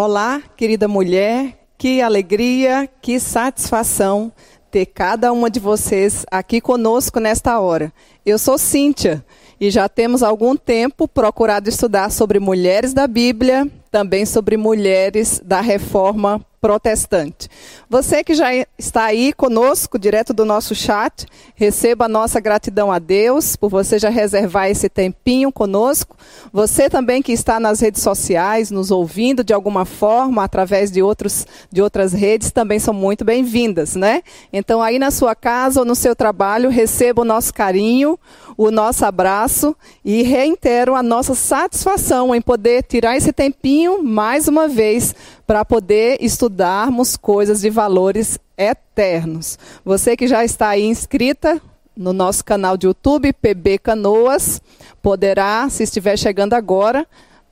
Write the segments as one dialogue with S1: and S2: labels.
S1: Olá, querida mulher, que alegria, que satisfação ter cada uma de vocês aqui conosco nesta hora. Eu sou Cíntia e já temos algum tempo procurado estudar sobre mulheres da Bíblia, também sobre mulheres da reforma protestante. Você que já está aí conosco, direto do nosso chat, receba a nossa gratidão a Deus por você já reservar esse tempinho conosco. Você também que está nas redes sociais, nos ouvindo de alguma forma, através de, outros, de outras redes, também são muito bem-vindas, né? Então, aí na sua casa ou no seu trabalho, receba o nosso carinho, o nosso abraço e reitero a nossa satisfação em poder tirar esse tempinho mais uma vez para poder estudarmos coisas de valores eternos. Você que já está aí inscrita no nosso canal de YouTube, PB Canoas, poderá, se estiver chegando agora,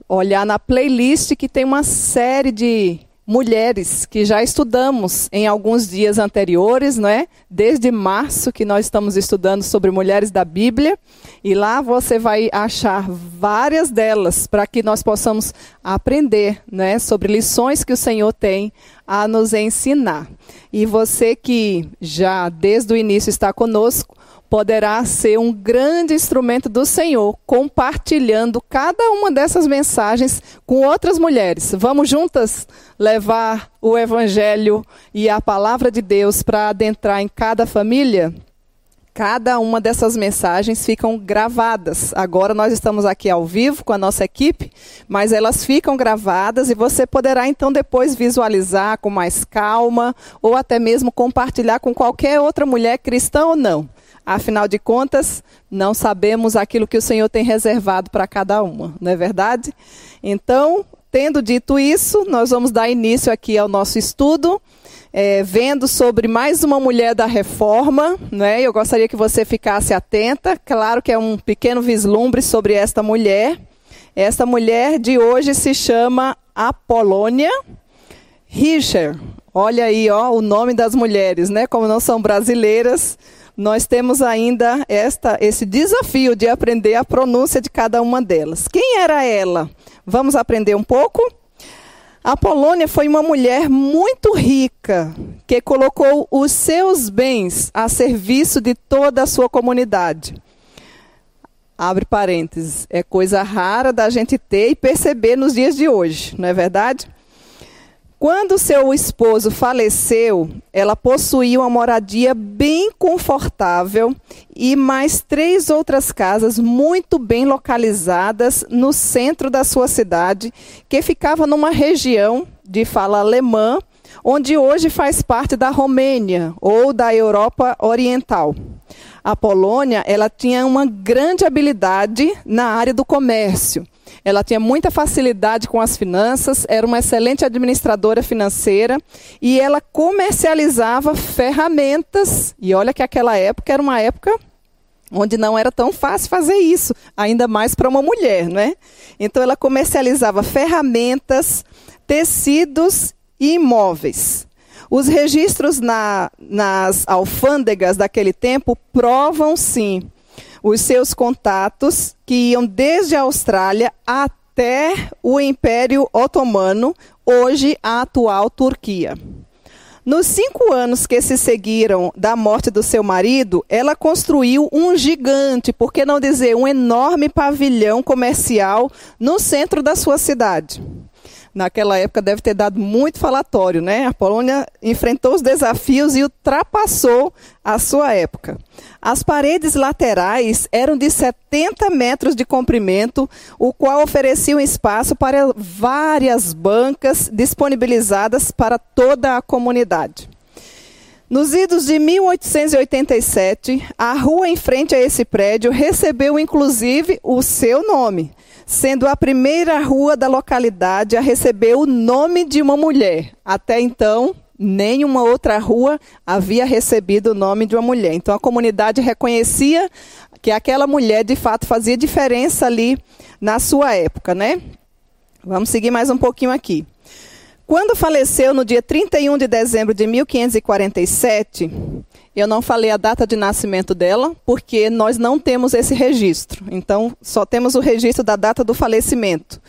S1: olhar na playlist que tem uma série de mulheres que já estudamos em alguns dias anteriores, não é? Desde março que nós estamos estudando sobre mulheres da Bíblia, e lá você vai achar várias delas para que nós possamos aprender, né, sobre lições que o Senhor tem a nos ensinar. E você que já desde o início está conosco, poderá ser um grande instrumento do Senhor, compartilhando cada uma dessas mensagens com outras mulheres. Vamos juntas levar o Evangelho e a palavra de Deus para adentrar em cada família? Cada uma dessas mensagens ficam gravadas. Agora nós estamos aqui ao vivo com a nossa equipe, mas elas ficam gravadas e você poderá então depois visualizar com mais calma ou até mesmo compartilhar com qualquer outra mulher cristã ou não. Afinal de contas, não sabemos aquilo que o Senhor tem reservado para cada uma, não é verdade? Então, tendo dito isso, nós vamos dar início aqui ao nosso estudo, é, vendo sobre mais uma mulher da reforma, né? Eu gostaria que você ficasse atenta. Claro que é um pequeno vislumbre sobre esta mulher. Esta mulher de hoje se chama Apolônia Richer. Olha aí, ó, o nome das mulheres, né? Como não são brasileiras, nós temos ainda esta, esse desafio de aprender a pronúncia de cada uma delas. Quem era ela? Vamos aprender um pouco? A Polônia foi uma mulher muito rica que colocou os seus bens a serviço de toda a sua comunidade. Abre parênteses, é coisa rara da gente ter e perceber nos dias de hoje, não é verdade? Quando seu esposo faleceu, ela possuía uma moradia bem confortável e mais três outras casas muito bem localizadas no centro da sua cidade, que ficava numa região de fala alemã, onde hoje faz parte da Romênia ou da Europa Oriental. A Polônia, ela tinha uma grande habilidade na área do comércio ela tinha muita facilidade com as finanças, era uma excelente administradora financeira e ela comercializava ferramentas. E olha que aquela época era uma época onde não era tão fácil fazer isso, ainda mais para uma mulher, né? Então ela comercializava ferramentas, tecidos e imóveis. Os registros na, nas alfândegas daquele tempo provam sim os seus contatos, que iam desde a Austrália até o Império Otomano, hoje a atual Turquia. Nos cinco anos que se seguiram da morte do seu marido, ela construiu um gigante, por que não dizer um enorme pavilhão comercial no centro da sua cidade naquela época deve ter dado muito falatório, né? A Polônia enfrentou os desafios e ultrapassou a sua época. As paredes laterais eram de 70 metros de comprimento, o qual oferecia um espaço para várias bancas disponibilizadas para toda a comunidade. Nos idos de 1887, a rua em frente a esse prédio recebeu inclusive o seu nome, sendo a primeira rua da localidade a receber o nome de uma mulher. Até então, nenhuma outra rua havia recebido o nome de uma mulher. Então a comunidade reconhecia que aquela mulher de fato fazia diferença ali na sua época, né? Vamos seguir mais um pouquinho aqui. Quando faleceu no dia 31 de dezembro de 1547, eu não falei a data de nascimento dela, porque nós não temos esse registro. Então, só temos o registro da data do falecimento.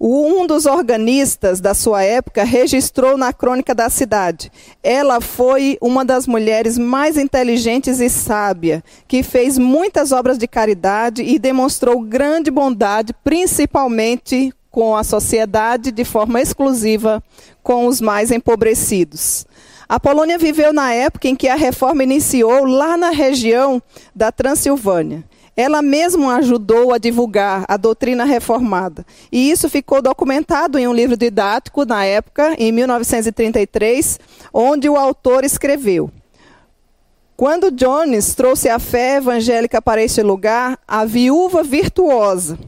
S1: Um dos organistas da sua época registrou na crônica da cidade. Ela foi uma das mulheres mais inteligentes e sábia, que fez muitas obras de caridade e demonstrou grande bondade, principalmente com a sociedade, de forma exclusiva com os mais empobrecidos. A Polônia viveu na época em que a reforma iniciou lá na região da Transilvânia. Ela mesma ajudou a divulgar a doutrina reformada. E isso ficou documentado em um livro didático na época, em 1933, onde o autor escreveu: Quando Jones trouxe a fé evangélica para este lugar, a viúva virtuosa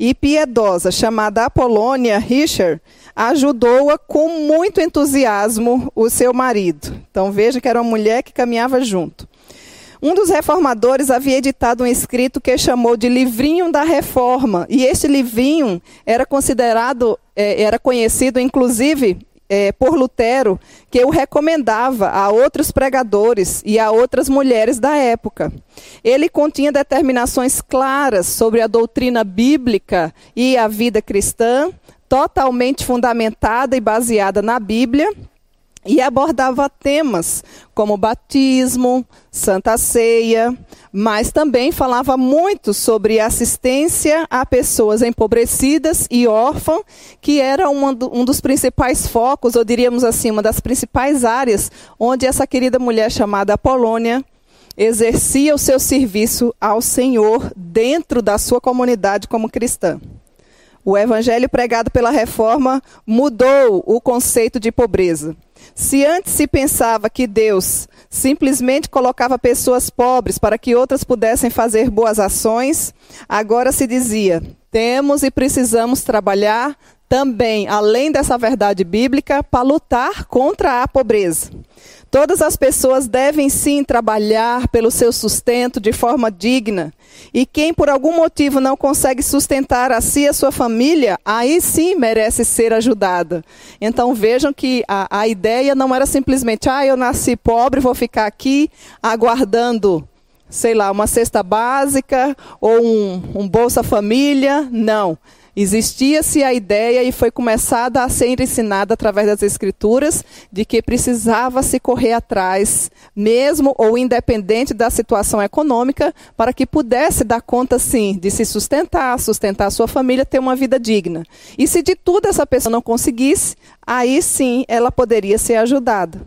S1: e piedosa chamada Apolônia Richard ajudou-a com muito entusiasmo o seu marido. Então veja que era uma mulher que caminhava junto. Um dos reformadores havia editado um escrito que chamou de Livrinho da Reforma, e este livrinho era considerado, é, era conhecido inclusive é, por Lutero, que o recomendava a outros pregadores e a outras mulheres da época. Ele continha determinações claras sobre a doutrina bíblica e a vida cristã, totalmente fundamentada e baseada na Bíblia, e abordava temas como batismo, santa ceia, mas também falava muito sobre assistência a pessoas empobrecidas e órfãs, que era um dos principais focos, ou diríamos assim, uma das principais áreas onde essa querida mulher chamada Apolônia exercia o seu serviço ao Senhor dentro da sua comunidade como cristã. O evangelho pregado pela reforma mudou o conceito de pobreza. Se antes se pensava que Deus simplesmente colocava pessoas pobres para que outras pudessem fazer boas ações, agora se dizia: temos e precisamos trabalhar também, além dessa verdade bíblica, para lutar contra a pobreza. Todas as pessoas devem sim trabalhar pelo seu sustento de forma digna. E quem por algum motivo não consegue sustentar a si e a sua família, aí sim merece ser ajudada. Então vejam que a, a ideia não era simplesmente, ah, eu nasci pobre, vou ficar aqui aguardando sei lá, uma cesta básica ou um, um Bolsa Família. Não. Existia-se a ideia e foi começada a ser ensinada através das escrituras de que precisava se correr atrás, mesmo ou independente da situação econômica, para que pudesse dar conta sim de se sustentar, sustentar a sua família, ter uma vida digna. E se de tudo essa pessoa não conseguisse, aí sim ela poderia ser ajudada.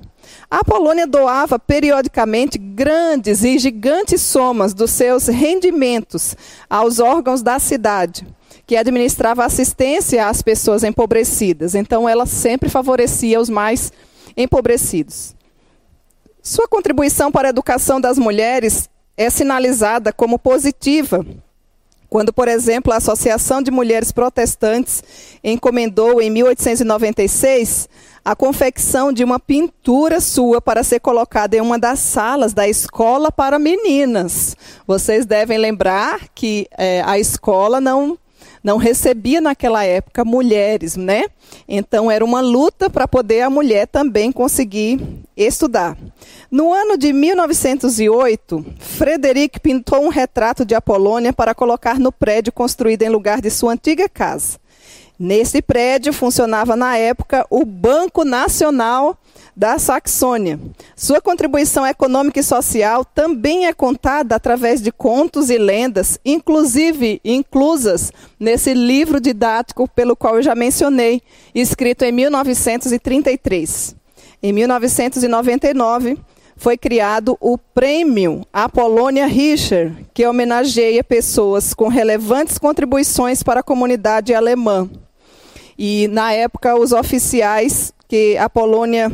S1: A Polônia doava periodicamente grandes e gigantes somas dos seus rendimentos aos órgãos da cidade que administrava assistência às pessoas empobrecidas. Então, ela sempre favorecia os mais empobrecidos. Sua contribuição para a educação das mulheres é sinalizada como positiva quando, por exemplo, a Associação de Mulheres Protestantes encomendou em 1896 a confecção de uma pintura sua para ser colocada em uma das salas da escola para meninas. Vocês devem lembrar que é, a escola não não recebia naquela época mulheres, né? Então era uma luta para poder a mulher também conseguir estudar. No ano de 1908, Frederic pintou um retrato de Apolônia para colocar no prédio construído em lugar de sua antiga casa. Nesse prédio funcionava na época o Banco Nacional da Saxônia. Sua contribuição econômica e social também é contada através de contos e lendas, inclusive inclusas nesse livro didático pelo qual eu já mencionei, escrito em 1933. Em 1999, foi criado o Prêmio Apolônia Richer, que homenageia pessoas com relevantes contribuições para a comunidade alemã. E, na época, os oficiais que a Polônia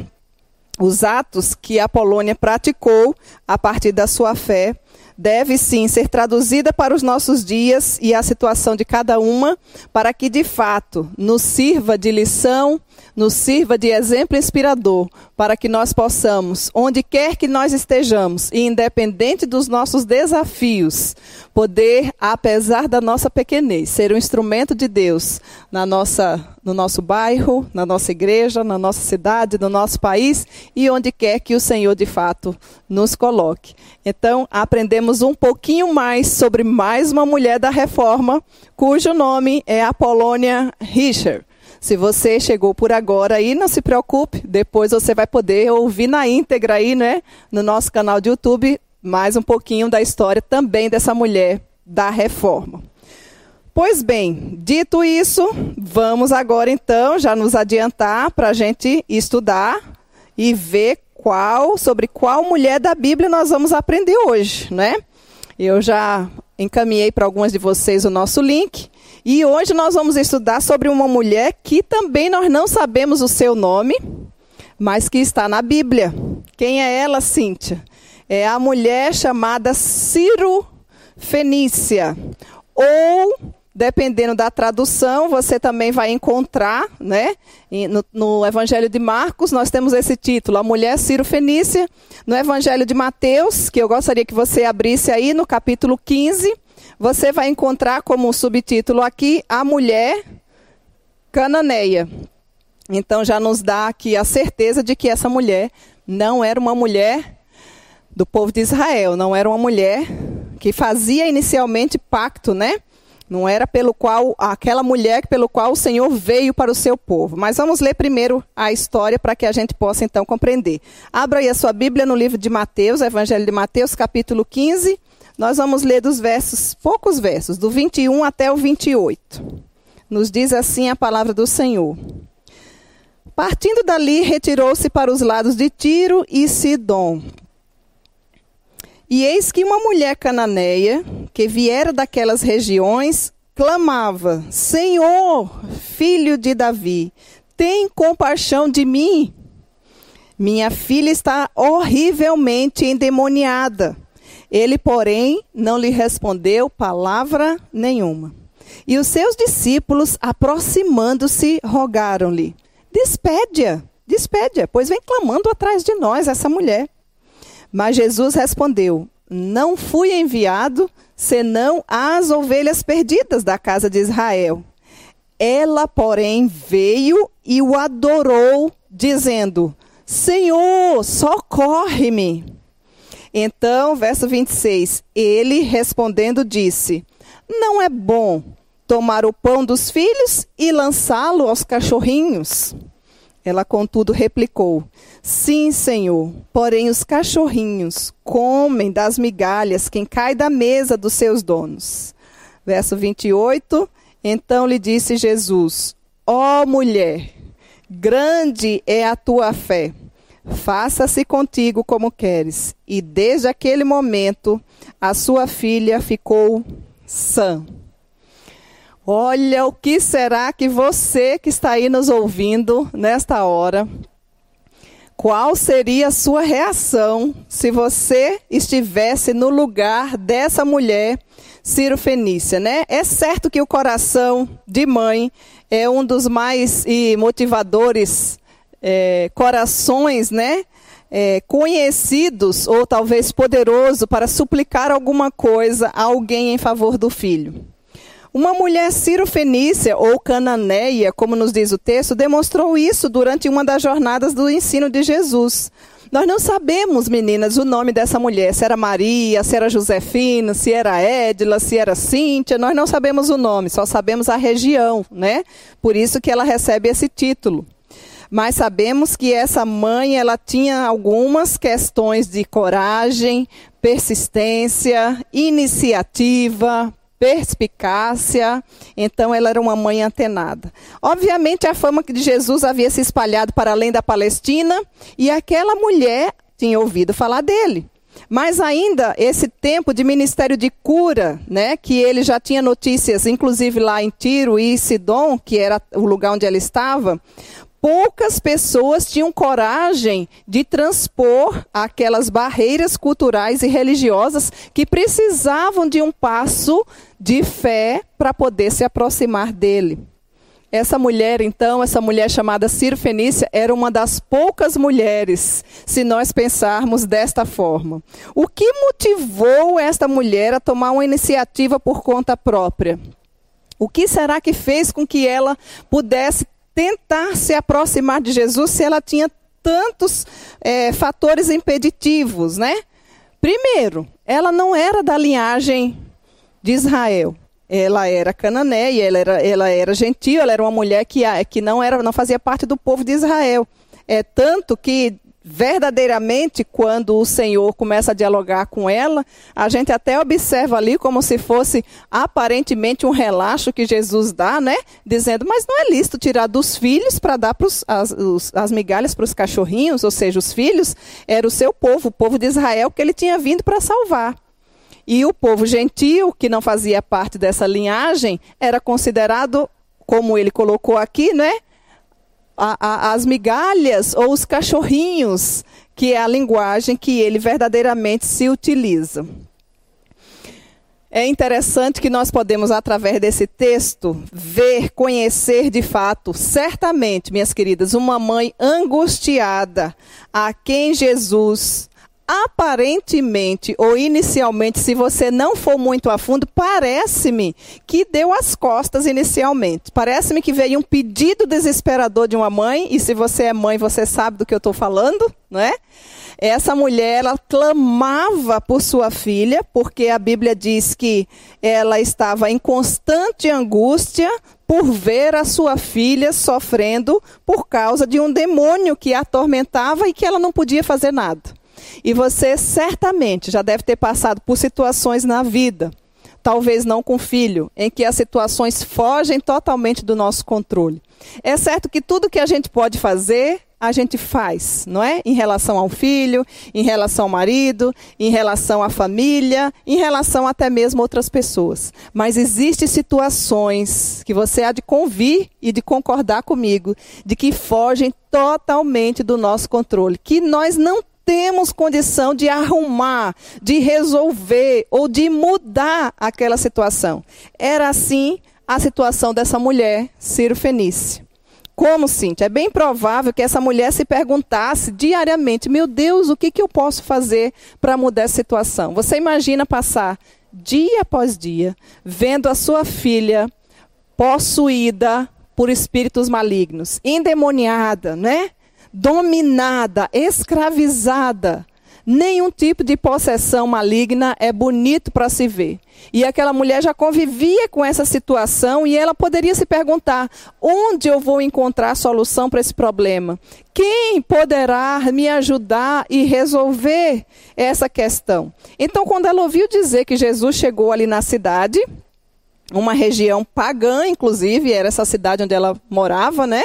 S1: os atos que a Polônia praticou a partir da sua fé deve sim ser traduzida para os nossos dias e a situação de cada uma, para que de fato nos sirva de lição, nos sirva de exemplo inspirador, para que nós possamos, onde quer que nós estejamos, e independente dos nossos desafios, poder, apesar da nossa pequenez, ser um instrumento de Deus na nossa no nosso bairro, na nossa igreja, na nossa cidade, no nosso país e onde quer que o Senhor de fato nos coloque. Então, aprendemos um pouquinho mais sobre mais uma mulher da reforma, cujo nome é Apolônia Richard. Se você chegou por agora aí, não se preocupe, depois você vai poder ouvir na íntegra aí, né, no nosso canal de YouTube, mais um pouquinho da história também dessa mulher da reforma. Pois bem, dito isso, vamos agora então já nos adiantar para a gente estudar e ver qual, sobre qual mulher da Bíblia nós vamos aprender hoje, né? Eu já encaminhei para algumas de vocês o nosso link e hoje nós vamos estudar sobre uma mulher que também nós não sabemos o seu nome, mas que está na Bíblia. Quem é ela, Cíntia? É a mulher chamada Ciro Fenícia ou dependendo da tradução, você também vai encontrar, né? No, no, Evangelho de Marcos, nós temos esse título, A Mulher Ciro Fenícia. No Evangelho de Mateus, que eu gostaria que você abrisse aí no capítulo 15, você vai encontrar como subtítulo aqui, A Mulher Cananeia. Então já nos dá aqui a certeza de que essa mulher não era uma mulher do povo de Israel, não era uma mulher que fazia inicialmente pacto, né? Não era pelo qual aquela mulher pelo qual o Senhor veio para o seu povo. Mas vamos ler primeiro a história para que a gente possa então compreender. Abra aí a sua Bíblia no livro de Mateus, Evangelho de Mateus, capítulo 15. Nós vamos ler dos versos, poucos versos, do 21 até o 28. Nos diz assim a palavra do Senhor. Partindo dali, retirou-se para os lados de Tiro e Sidom. E eis que uma mulher cananeia, que viera daquelas regiões, clamava: Senhor, filho de Davi, tem compaixão de mim. Minha filha está horrivelmente endemoniada. Ele, porém, não lhe respondeu palavra nenhuma. E os seus discípulos, aproximando-se, rogaram-lhe: Despede-a, despede-a, pois vem clamando atrás de nós essa mulher. Mas Jesus respondeu: Não fui enviado senão às ovelhas perdidas da casa de Israel. Ela, porém, veio e o adorou, dizendo: Senhor, socorre-me. Então, verso 26, ele respondendo disse: Não é bom tomar o pão dos filhos e lançá-lo aos cachorrinhos. Ela, contudo, replicou: Sim, senhor, porém os cachorrinhos comem das migalhas quem cai da mesa dos seus donos. Verso 28. Então lhe disse Jesus: Ó oh, mulher, grande é a tua fé. Faça-se contigo como queres. E desde aquele momento, a sua filha ficou sã. Olha, o que será que você que está aí nos ouvindo nesta hora, qual seria a sua reação se você estivesse no lugar dessa mulher Ciro Fenícia, né? É certo que o coração de mãe é um dos mais motivadores é, corações, né? É, conhecidos ou talvez poderoso para suplicar alguma coisa a alguém em favor do filho. Uma mulher Ciro-Fenícia ou Cananeia, como nos diz o texto, demonstrou isso durante uma das jornadas do ensino de Jesus. Nós não sabemos, meninas, o nome dessa mulher, se era Maria, se era Josefina, se era Édila, se era Cíntia, nós não sabemos o nome, só sabemos a região, né? Por isso que ela recebe esse título. Mas sabemos que essa mãe, ela tinha algumas questões de coragem, persistência, iniciativa, perspicácia, então ela era uma mãe antenada. Obviamente a fama de Jesus havia se espalhado para além da Palestina e aquela mulher tinha ouvido falar dele. Mas ainda esse tempo de ministério de cura, né, que ele já tinha notícias, inclusive lá em Tiro e Sidom, que era o lugar onde ela estava, poucas pessoas tinham coragem de transpor aquelas barreiras culturais e religiosas que precisavam de um passo de fé para poder se aproximar dele. Essa mulher, então, essa mulher chamada Ciro Fenícia, era uma das poucas mulheres, se nós pensarmos desta forma. O que motivou esta mulher a tomar uma iniciativa por conta própria? O que será que fez com que ela pudesse tentar se aproximar de Jesus se ela tinha tantos é, fatores impeditivos, né? Primeiro, ela não era da linhagem de Israel. Ela era cananeia, ela era, ela era gentil, ela era uma mulher que, que não, era, não fazia parte do povo de Israel. É tanto que verdadeiramente, quando o Senhor começa a dialogar com ela, a gente até observa ali como se fosse aparentemente um relaxo que Jesus dá, né? Dizendo, mas não é lícito tirar dos filhos para dar pros, as, os, as migalhas para os cachorrinhos, ou seja, os filhos, era o seu povo, o povo de Israel que ele tinha vindo para salvar. E o povo gentil, que não fazia parte dessa linhagem, era considerado, como ele colocou aqui, né? A, a, as migalhas ou os cachorrinhos, que é a linguagem que ele verdadeiramente se utiliza. É interessante que nós podemos, através desse texto, ver, conhecer de fato, certamente, minhas queridas, uma mãe angustiada a quem Jesus aparentemente ou inicialmente, se você não for muito a fundo, parece-me que deu as costas inicialmente. Parece-me que veio um pedido desesperador de uma mãe, e se você é mãe, você sabe do que eu estou falando, não é? Essa mulher, ela clamava por sua filha, porque a Bíblia diz que ela estava em constante angústia por ver a sua filha sofrendo por causa de um demônio que a atormentava e que ela não podia fazer nada. E você certamente já deve ter passado por situações na vida, talvez não com filho, em que as situações fogem totalmente do nosso controle. É certo que tudo que a gente pode fazer, a gente faz, não é? Em relação ao filho, em relação ao marido, em relação à família, em relação até mesmo a outras pessoas. Mas existem situações que você há de convir e de concordar comigo, de que fogem totalmente do nosso controle, que nós não temos condição de arrumar, de resolver ou de mudar aquela situação. Era assim a situação dessa mulher, Ciro Fenício. Como, Cintia? É bem provável que essa mulher se perguntasse diariamente: meu Deus, o que, que eu posso fazer para mudar essa situação? Você imagina passar dia após dia vendo a sua filha possuída por espíritos malignos, endemoniada, né? Dominada, escravizada. Nenhum tipo de possessão maligna é bonito para se ver. E aquela mulher já convivia com essa situação e ela poderia se perguntar: onde eu vou encontrar solução para esse problema? Quem poderá me ajudar e resolver essa questão? Então, quando ela ouviu dizer que Jesus chegou ali na cidade, uma região pagã, inclusive, era essa cidade onde ela morava, né?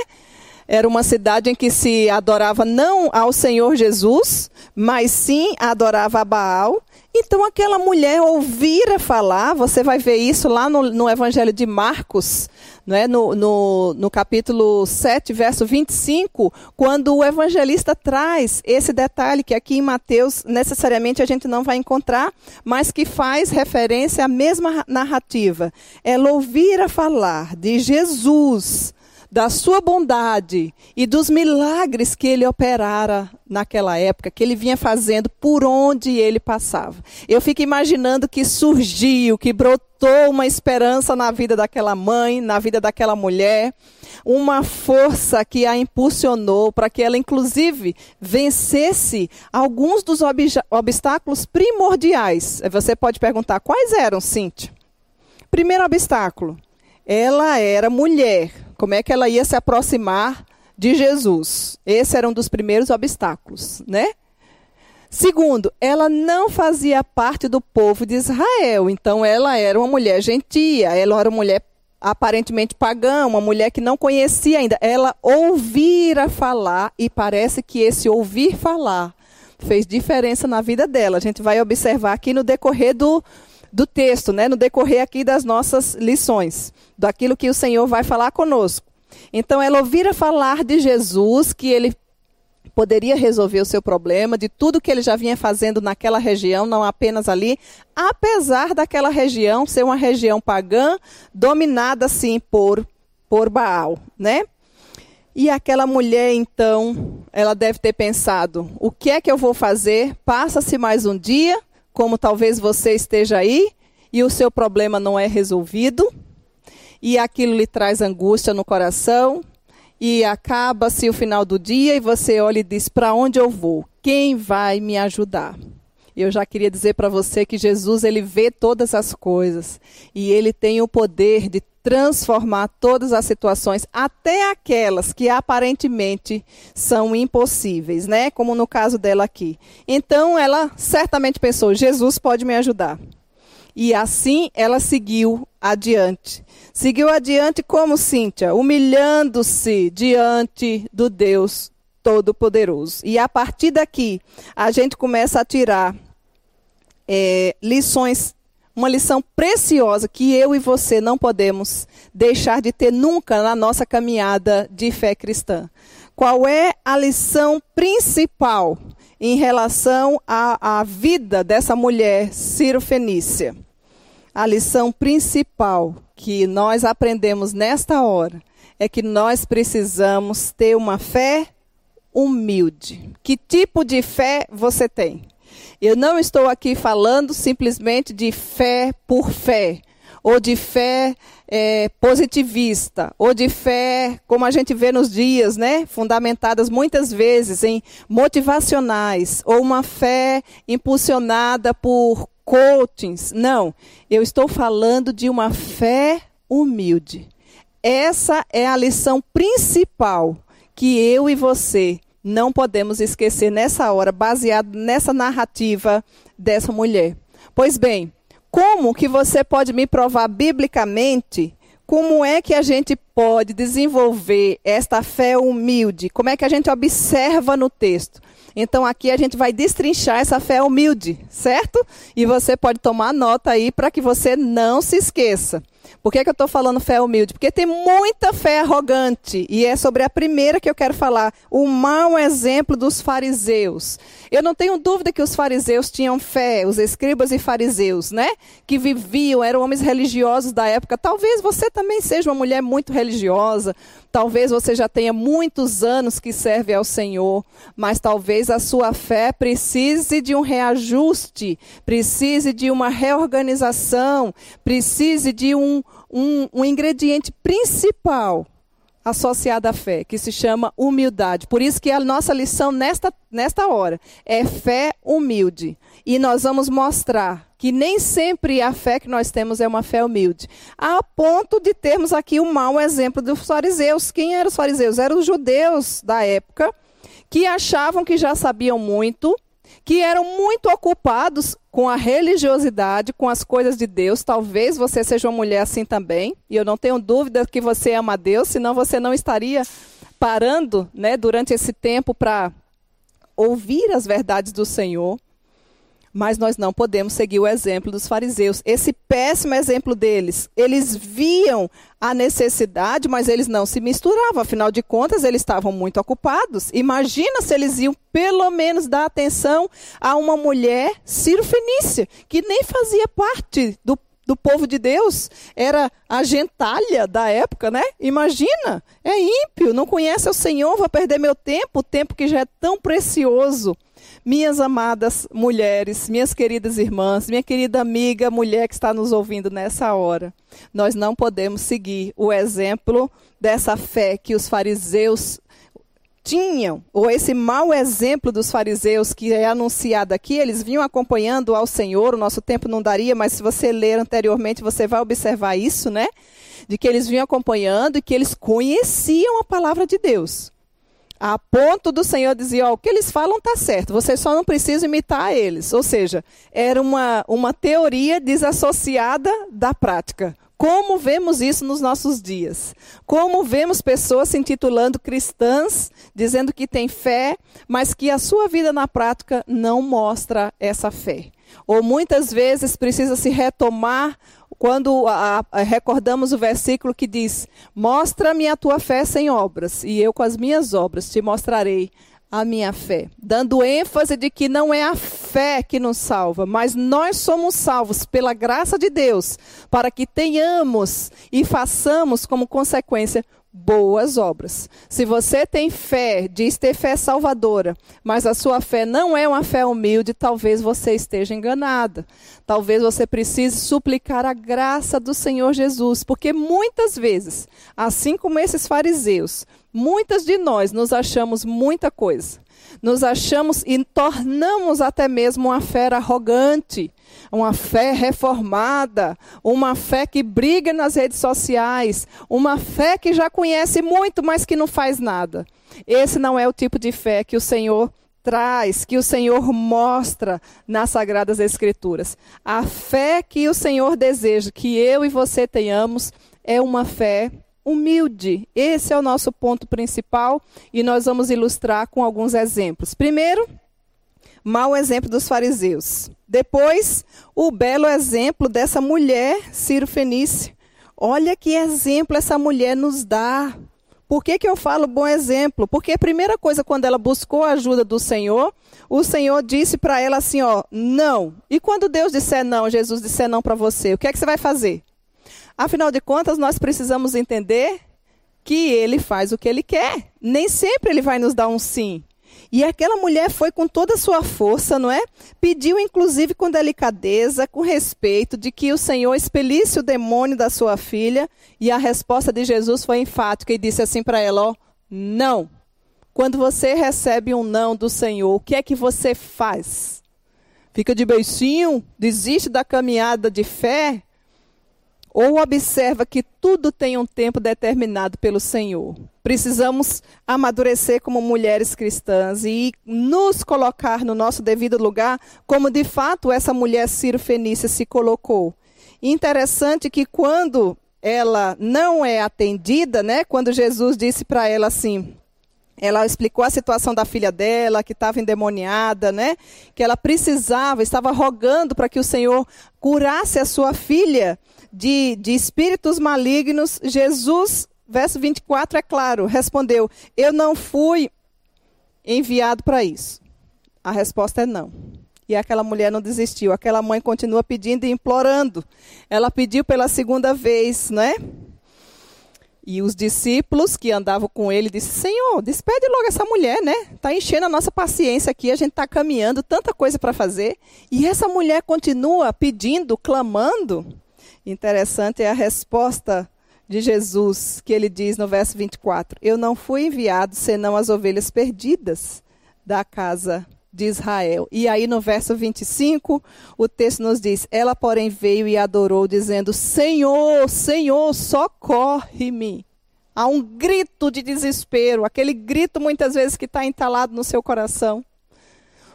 S1: Era uma cidade em que se adorava não ao Senhor Jesus, mas sim adorava a Baal. Então aquela mulher ouvira falar, você vai ver isso lá no, no Evangelho de Marcos, é? no, no, no capítulo 7, verso 25, quando o evangelista traz esse detalhe que aqui em Mateus necessariamente a gente não vai encontrar, mas que faz referência à mesma narrativa. Ela ouvira falar de Jesus da sua bondade e dos milagres que ele operara naquela época, que ele vinha fazendo por onde ele passava. Eu fico imaginando que surgiu, que brotou uma esperança na vida daquela mãe, na vida daquela mulher, uma força que a impulsionou para que ela, inclusive, vencesse alguns dos obstáculos primordiais. Você pode perguntar quais eram, Cintia? Primeiro obstáculo, ela era mulher como é que ela ia se aproximar de Jesus? Esse era um dos primeiros obstáculos, né? Segundo, ela não fazia parte do povo de Israel, então ela era uma mulher gentia, ela era uma mulher aparentemente pagã, uma mulher que não conhecia ainda. Ela ouvira falar e parece que esse ouvir falar fez diferença na vida dela. A gente vai observar aqui no decorrer do, do texto, né? no decorrer aqui das nossas lições daquilo que o Senhor vai falar conosco. Então ela ouvira falar de Jesus, que ele poderia resolver o seu problema, de tudo que ele já vinha fazendo naquela região, não apenas ali, apesar daquela região ser uma região pagã, dominada sim por por Baal, né? E aquela mulher, então, ela deve ter pensado: o que é que eu vou fazer? Passa-se mais um dia, como talvez você esteja aí, e o seu problema não é resolvido. e aquilo lhe traz angústia no coração, e acaba-se o final do dia e você olha e diz: Para onde eu vou? Quem vai me ajudar? Eu já queria dizer para você que Jesus ele vê todas as coisas e ele tem o poder de transformar todas as situações, até aquelas que aparentemente são impossíveis, né? Como no caso dela aqui. Então ela certamente pensou: Jesus pode me ajudar. E assim ela seguiu adiante. Seguiu adiante como Cíntia, humilhando-se diante do Deus Todo-Poderoso. E a partir daqui, a gente começa a tirar é, lições, uma lição preciosa que eu e você não podemos deixar de ter nunca na nossa caminhada de fé cristã. Qual é a lição principal em relação à, à vida dessa mulher Ciro Fenícia? A lição principal que nós aprendemos nesta hora é que nós precisamos ter uma fé humilde. Que tipo de fé você tem? Eu não estou aqui falando simplesmente de fé por fé, ou de fé é, positivista, ou de fé, como a gente vê nos dias, né? Fundamentadas muitas vezes em motivacionais, ou uma fé impulsionada por coachings. Não, eu estou falando de uma fé humilde. Essa é a lição principal que eu e você não podemos esquecer nessa hora, baseado nessa narrativa dessa mulher. Pois bem, como que você pode me provar biblicamente como é que a gente pode desenvolver esta fé humilde? Como é que a gente observa no texto? Então aqui a gente vai destrinchar essa fé humilde, certo? E você pode tomar nota aí para que você não se esqueça. Por que, que eu estou falando fé humilde? Porque tem muita fé arrogante. E é sobre a primeira que eu quero falar. O mau exemplo dos fariseus. Eu não tenho dúvida que os fariseus tinham fé, os escribas e fariseus, né? Que viviam, eram homens religiosos da época. Talvez você também seja uma mulher muito religiosa. Talvez você já tenha muitos anos que serve ao Senhor. Mas talvez a sua fé precise de um reajuste, precise de uma reorganização, precise de um um, um ingrediente principal associado à fé, que se chama humildade. Por isso que a nossa lição nesta, nesta hora é fé humilde. E nós vamos mostrar que nem sempre a fé que nós temos é uma fé humilde. A ponto de termos aqui o um mau exemplo dos fariseus. Quem eram os fariseus? Eram os judeus da época que achavam que já sabiam muito, que eram muito ocupados com a religiosidade, com as coisas de Deus. Talvez você seja uma mulher assim também, e eu não tenho dúvida que você ama Deus, senão você não estaria parando, né, durante esse tempo para ouvir as verdades do Senhor. Mas nós não podemos seguir o exemplo dos fariseus. Esse péssimo exemplo deles. Eles viam a necessidade, mas eles não se misturavam. Afinal de contas, eles estavam muito ocupados. Imagina se eles iam pelo menos dar atenção a uma mulher cirofenícia, que nem fazia parte do do povo de Deus, era a gentalha da época, né? Imagina, é ímpio, não conhece o Senhor, vou perder meu tempo, o tempo que já é tão precioso. Minhas amadas mulheres, minhas queridas irmãs, minha querida amiga mulher que está nos ouvindo nessa hora, nós não podemos seguir o exemplo dessa fé que os fariseus tinham, ou esse mau exemplo dos fariseus que é anunciado aqui, eles vinham acompanhando ao Senhor, o nosso tempo não daria, mas se você ler anteriormente, você vai observar isso, né? De que eles vinham acompanhando e que eles conheciam a palavra de Deus. A ponto do Senhor dizer, ó, o que eles falam está certo, você só não precisa imitar eles. Ou seja, era uma, uma teoria desassociada da prática. Como vemos isso nos nossos dias? Como vemos pessoas se intitulando cristãs, dizendo que têm fé, mas que a sua vida na prática não mostra essa fé? Ou muitas vezes precisa se retomar quando a, a, recordamos o versículo que diz: Mostra-me a tua fé sem obras, e eu com as minhas obras te mostrarei a minha fé. Dando ênfase de que não é a fé que nos salva, mas nós somos salvos pela graça de Deus, para que tenhamos e façamos como consequência boas obras. Se você tem fé, diz ter fé salvadora, mas a sua fé não é uma fé humilde, talvez você esteja enganada. Talvez você precise suplicar a graça do Senhor Jesus, porque muitas vezes, assim como esses fariseus, muitas de nós nos achamos muita coisa nos achamos e tornamos até mesmo uma fé arrogante, uma fé reformada, uma fé que briga nas redes sociais, uma fé que já conhece muito, mas que não faz nada. Esse não é o tipo de fé que o Senhor traz, que o Senhor mostra nas Sagradas Escrituras. A fé que o Senhor deseja que eu e você tenhamos é uma fé humilde. Esse é o nosso ponto principal e nós vamos ilustrar com alguns exemplos. Primeiro, mau exemplo dos fariseus. Depois, o belo exemplo dessa mulher Ciro Fenício. Olha que exemplo essa mulher nos dá. Por que, que eu falo bom exemplo? Porque a primeira coisa, quando ela buscou a ajuda do Senhor, o Senhor disse para ela assim: ó, não. E quando Deus disser não, Jesus disser não para você, o que é que você vai fazer? Afinal de contas, nós precisamos entender que ele faz o que ele quer. Nem sempre ele vai nos dar um sim. E aquela mulher foi com toda a sua força, não é? Pediu, inclusive, com delicadeza, com respeito, de que o Senhor expelisse o demônio da sua filha. E a resposta de Jesus foi enfática e disse assim para ela: ó, não. Quando você recebe um não do Senhor, o que é que você faz? Fica de beicinho? Desiste da caminhada de fé? Ou observa que tudo tem um tempo determinado pelo Senhor. Precisamos amadurecer como mulheres cristãs e nos colocar no nosso devido lugar, como de fato essa mulher Ciro Fenícia se colocou. Interessante que quando ela não é atendida, né? Quando Jesus disse para ela assim, ela explicou a situação da filha dela, que estava endemoniada, né? Que ela precisava, estava rogando para que o Senhor curasse a sua filha de, de espíritos malignos, Jesus, verso 24 é claro, respondeu: Eu não fui enviado para isso. A resposta é não. E aquela mulher não desistiu. Aquela mãe continua pedindo e implorando. Ela pediu pela segunda vez, né? E os discípulos que andavam com ele disseram: Senhor, despede logo essa mulher, né? Está enchendo a nossa paciência aqui, a gente está caminhando, tanta coisa para fazer. E essa mulher continua pedindo, clamando. Interessante é a resposta de Jesus, que ele diz no verso 24: Eu não fui enviado senão as ovelhas perdidas da casa de Israel. E aí no verso 25, o texto nos diz: Ela, porém, veio e adorou, dizendo: Senhor, Senhor, socorre-me. Há um grito de desespero, aquele grito muitas vezes que está entalado no seu coração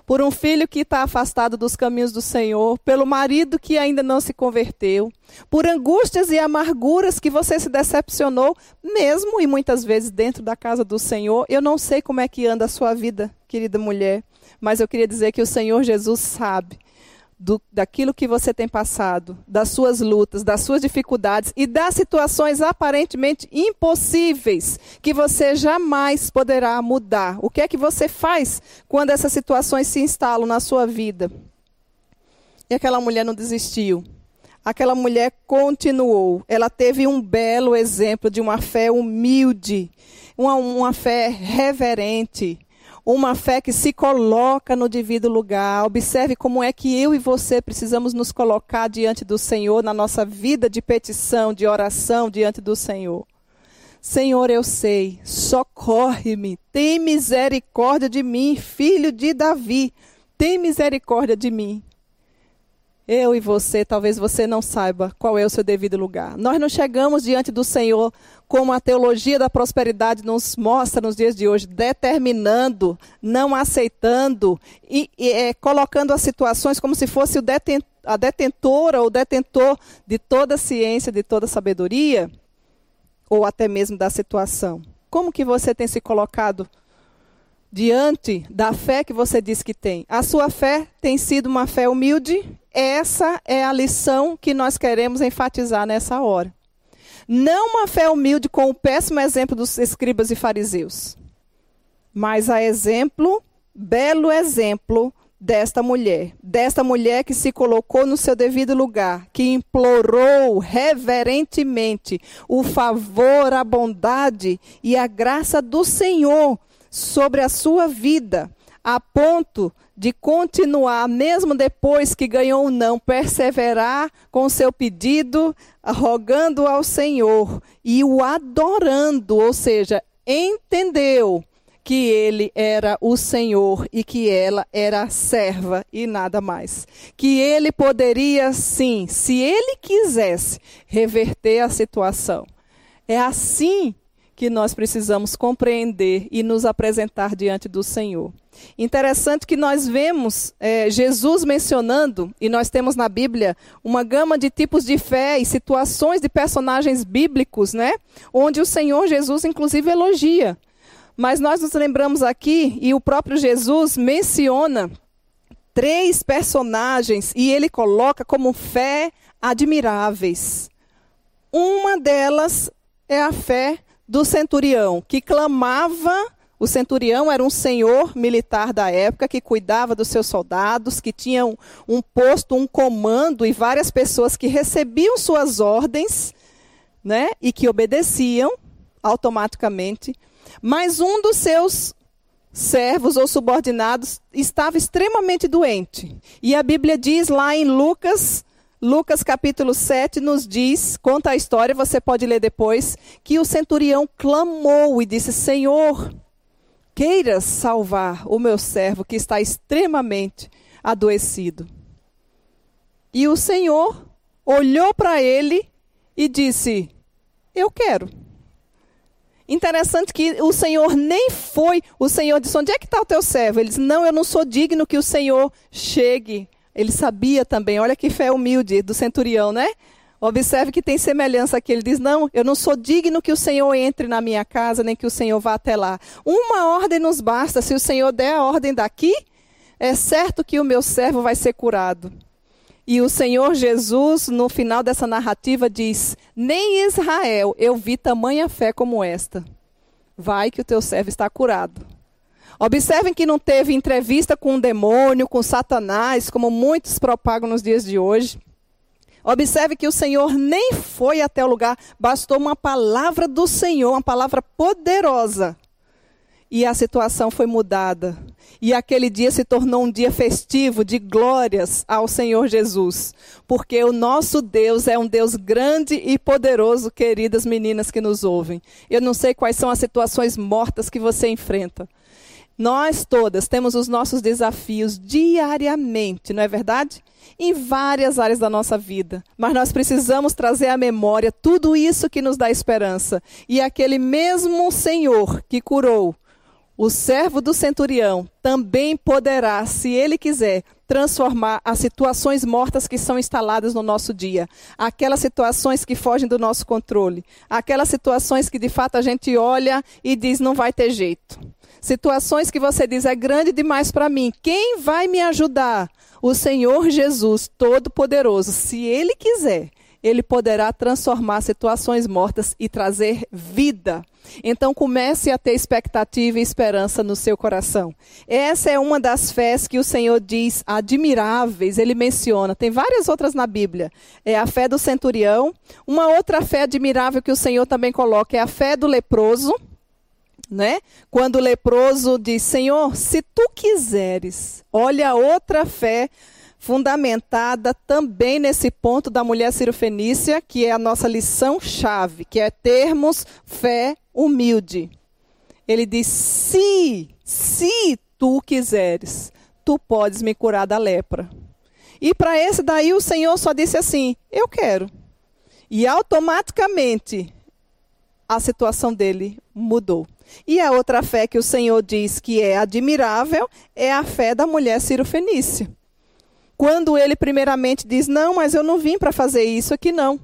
S1: por um filho que está afastado dos caminhos do Senhor, pelo marido que ainda não se converteu, por angústias e amarguras que você se decepcionou, mesmo e muitas vezes dentro da casa do Senhor. Eu não sei como é que anda a sua vida, querida mulher, mas eu queria dizer que o Senhor Jesus sabe do, daquilo que você tem passado, das suas lutas, das suas dificuldades e das situações aparentemente impossíveis que você jamais poderá mudar. O que é que você faz quando essas situações se instalam na sua vida? E aquela mulher não desistiu. Aquela mulher continuou. Ela teve um belo exemplo de uma fé humilde, uma, uma fé reverente uma fé que se coloca no devido lugar. Observe como é que eu e você precisamos nos colocar diante do Senhor na nossa vida de petição, de oração diante do Senhor. Senhor, eu sei, socorre-me, tem misericórdia de mim, filho de Davi, tem misericórdia de mim. Eu e você, talvez você não saiba qual é o seu devido lugar. Nós não chegamos diante do Senhor como a teologia da prosperidade nos mostra nos dias de hoje, determinando, não aceitando e, e é, colocando as situações como se fosse deten a detentora ou detentor de toda a ciência, de toda a sabedoria, ou até mesmo da situação. Como que você tem se colocado diante da fé que você diz que tem? A sua fé tem sido uma fé humilde essa é a lição que nós queremos enfatizar nessa hora. Não uma fé humilde com o péssimo exemplo dos escribas e fariseus, mas a exemplo, belo exemplo desta mulher, desta mulher que se colocou no seu devido lugar, que implorou reverentemente o favor, a bondade e a graça do Senhor sobre a sua vida, a ponto de continuar, mesmo depois que ganhou um não, perseverar com seu pedido, rogando ao Senhor e o adorando, ou seja, entendeu que ele era o Senhor e que ela era serva e nada mais. Que ele poderia, sim, se ele quisesse, reverter a situação. É assim que nós precisamos compreender e nos apresentar diante do Senhor. Interessante que nós vemos é, Jesus mencionando, e nós temos na Bíblia uma gama de tipos de fé e situações de personagens bíblicos, né? Onde o Senhor Jesus, inclusive, elogia. Mas nós nos lembramos aqui, e o próprio Jesus menciona três personagens e ele coloca como fé admiráveis. Uma delas é a fé do centurião, que clamava. O centurião era um senhor militar da época que cuidava dos seus soldados, que tinha um, um posto, um comando e várias pessoas que recebiam suas ordens, né, e que obedeciam automaticamente. Mas um dos seus servos ou subordinados estava extremamente doente. E a Bíblia diz lá em Lucas, Lucas capítulo 7 nos diz, conta a história, você pode ler depois, que o centurião clamou e disse: Senhor, queiras salvar o meu servo que está extremamente adoecido. E o Senhor olhou para ele e disse: Eu quero. Interessante que o Senhor nem foi. O Senhor disse: Onde é que está o teu servo? Ele disse: Não, eu não sou digno que o Senhor chegue. Ele sabia também. Olha que fé humilde do centurião, né? Observe que tem semelhança aqui. Ele diz: Não, eu não sou digno que o Senhor entre na minha casa, nem que o Senhor vá até lá. Uma ordem nos basta. Se o Senhor der a ordem daqui, é certo que o meu servo vai ser curado. E o Senhor Jesus, no final dessa narrativa, diz: Nem em Israel eu vi tamanha fé como esta. Vai que o teu servo está curado. Observem que não teve entrevista com um demônio, com Satanás, como muitos propagam nos dias de hoje. Observe que o Senhor nem foi até o lugar, bastou uma palavra do Senhor, uma palavra poderosa. E a situação foi mudada. E aquele dia se tornou um dia festivo de glórias ao Senhor Jesus. Porque o nosso Deus é um Deus grande e poderoso, queridas meninas que nos ouvem. Eu não sei quais são as situações mortas que você enfrenta. Nós todas temos os nossos desafios diariamente, não é verdade? Em várias áreas da nossa vida. Mas nós precisamos trazer à memória tudo isso que nos dá esperança. E aquele mesmo Senhor que curou o servo do centurião também poderá, se ele quiser, transformar as situações mortas que são instaladas no nosso dia, aquelas situações que fogem do nosso controle, aquelas situações que de fato a gente olha e diz não vai ter jeito. Situações que você diz é grande demais para mim. Quem vai me ajudar? O Senhor Jesus, Todo-Poderoso, se ele quiser, ele poderá transformar situações mortas e trazer vida. Então comece a ter expectativa e esperança no seu coração. Essa é uma das fés que o Senhor diz admiráveis, ele menciona. Tem várias outras na Bíblia. É a fé do centurião. Uma outra fé admirável que o Senhor também coloca é a fé do leproso. Né? Quando o leproso diz: Senhor, se tu quiseres, olha outra fé fundamentada também nesse ponto da mulher cirofenícia, que é a nossa lição chave, que é termos fé humilde. Ele diz: se, se tu quiseres, tu podes me curar da lepra. E para esse daí o Senhor só disse assim: eu quero. E automaticamente a situação dele mudou. E a outra fé que o Senhor diz que é admirável é a fé da mulher cirofenícia. Quando ele primeiramente diz: Não, mas eu não vim para fazer isso aqui, não.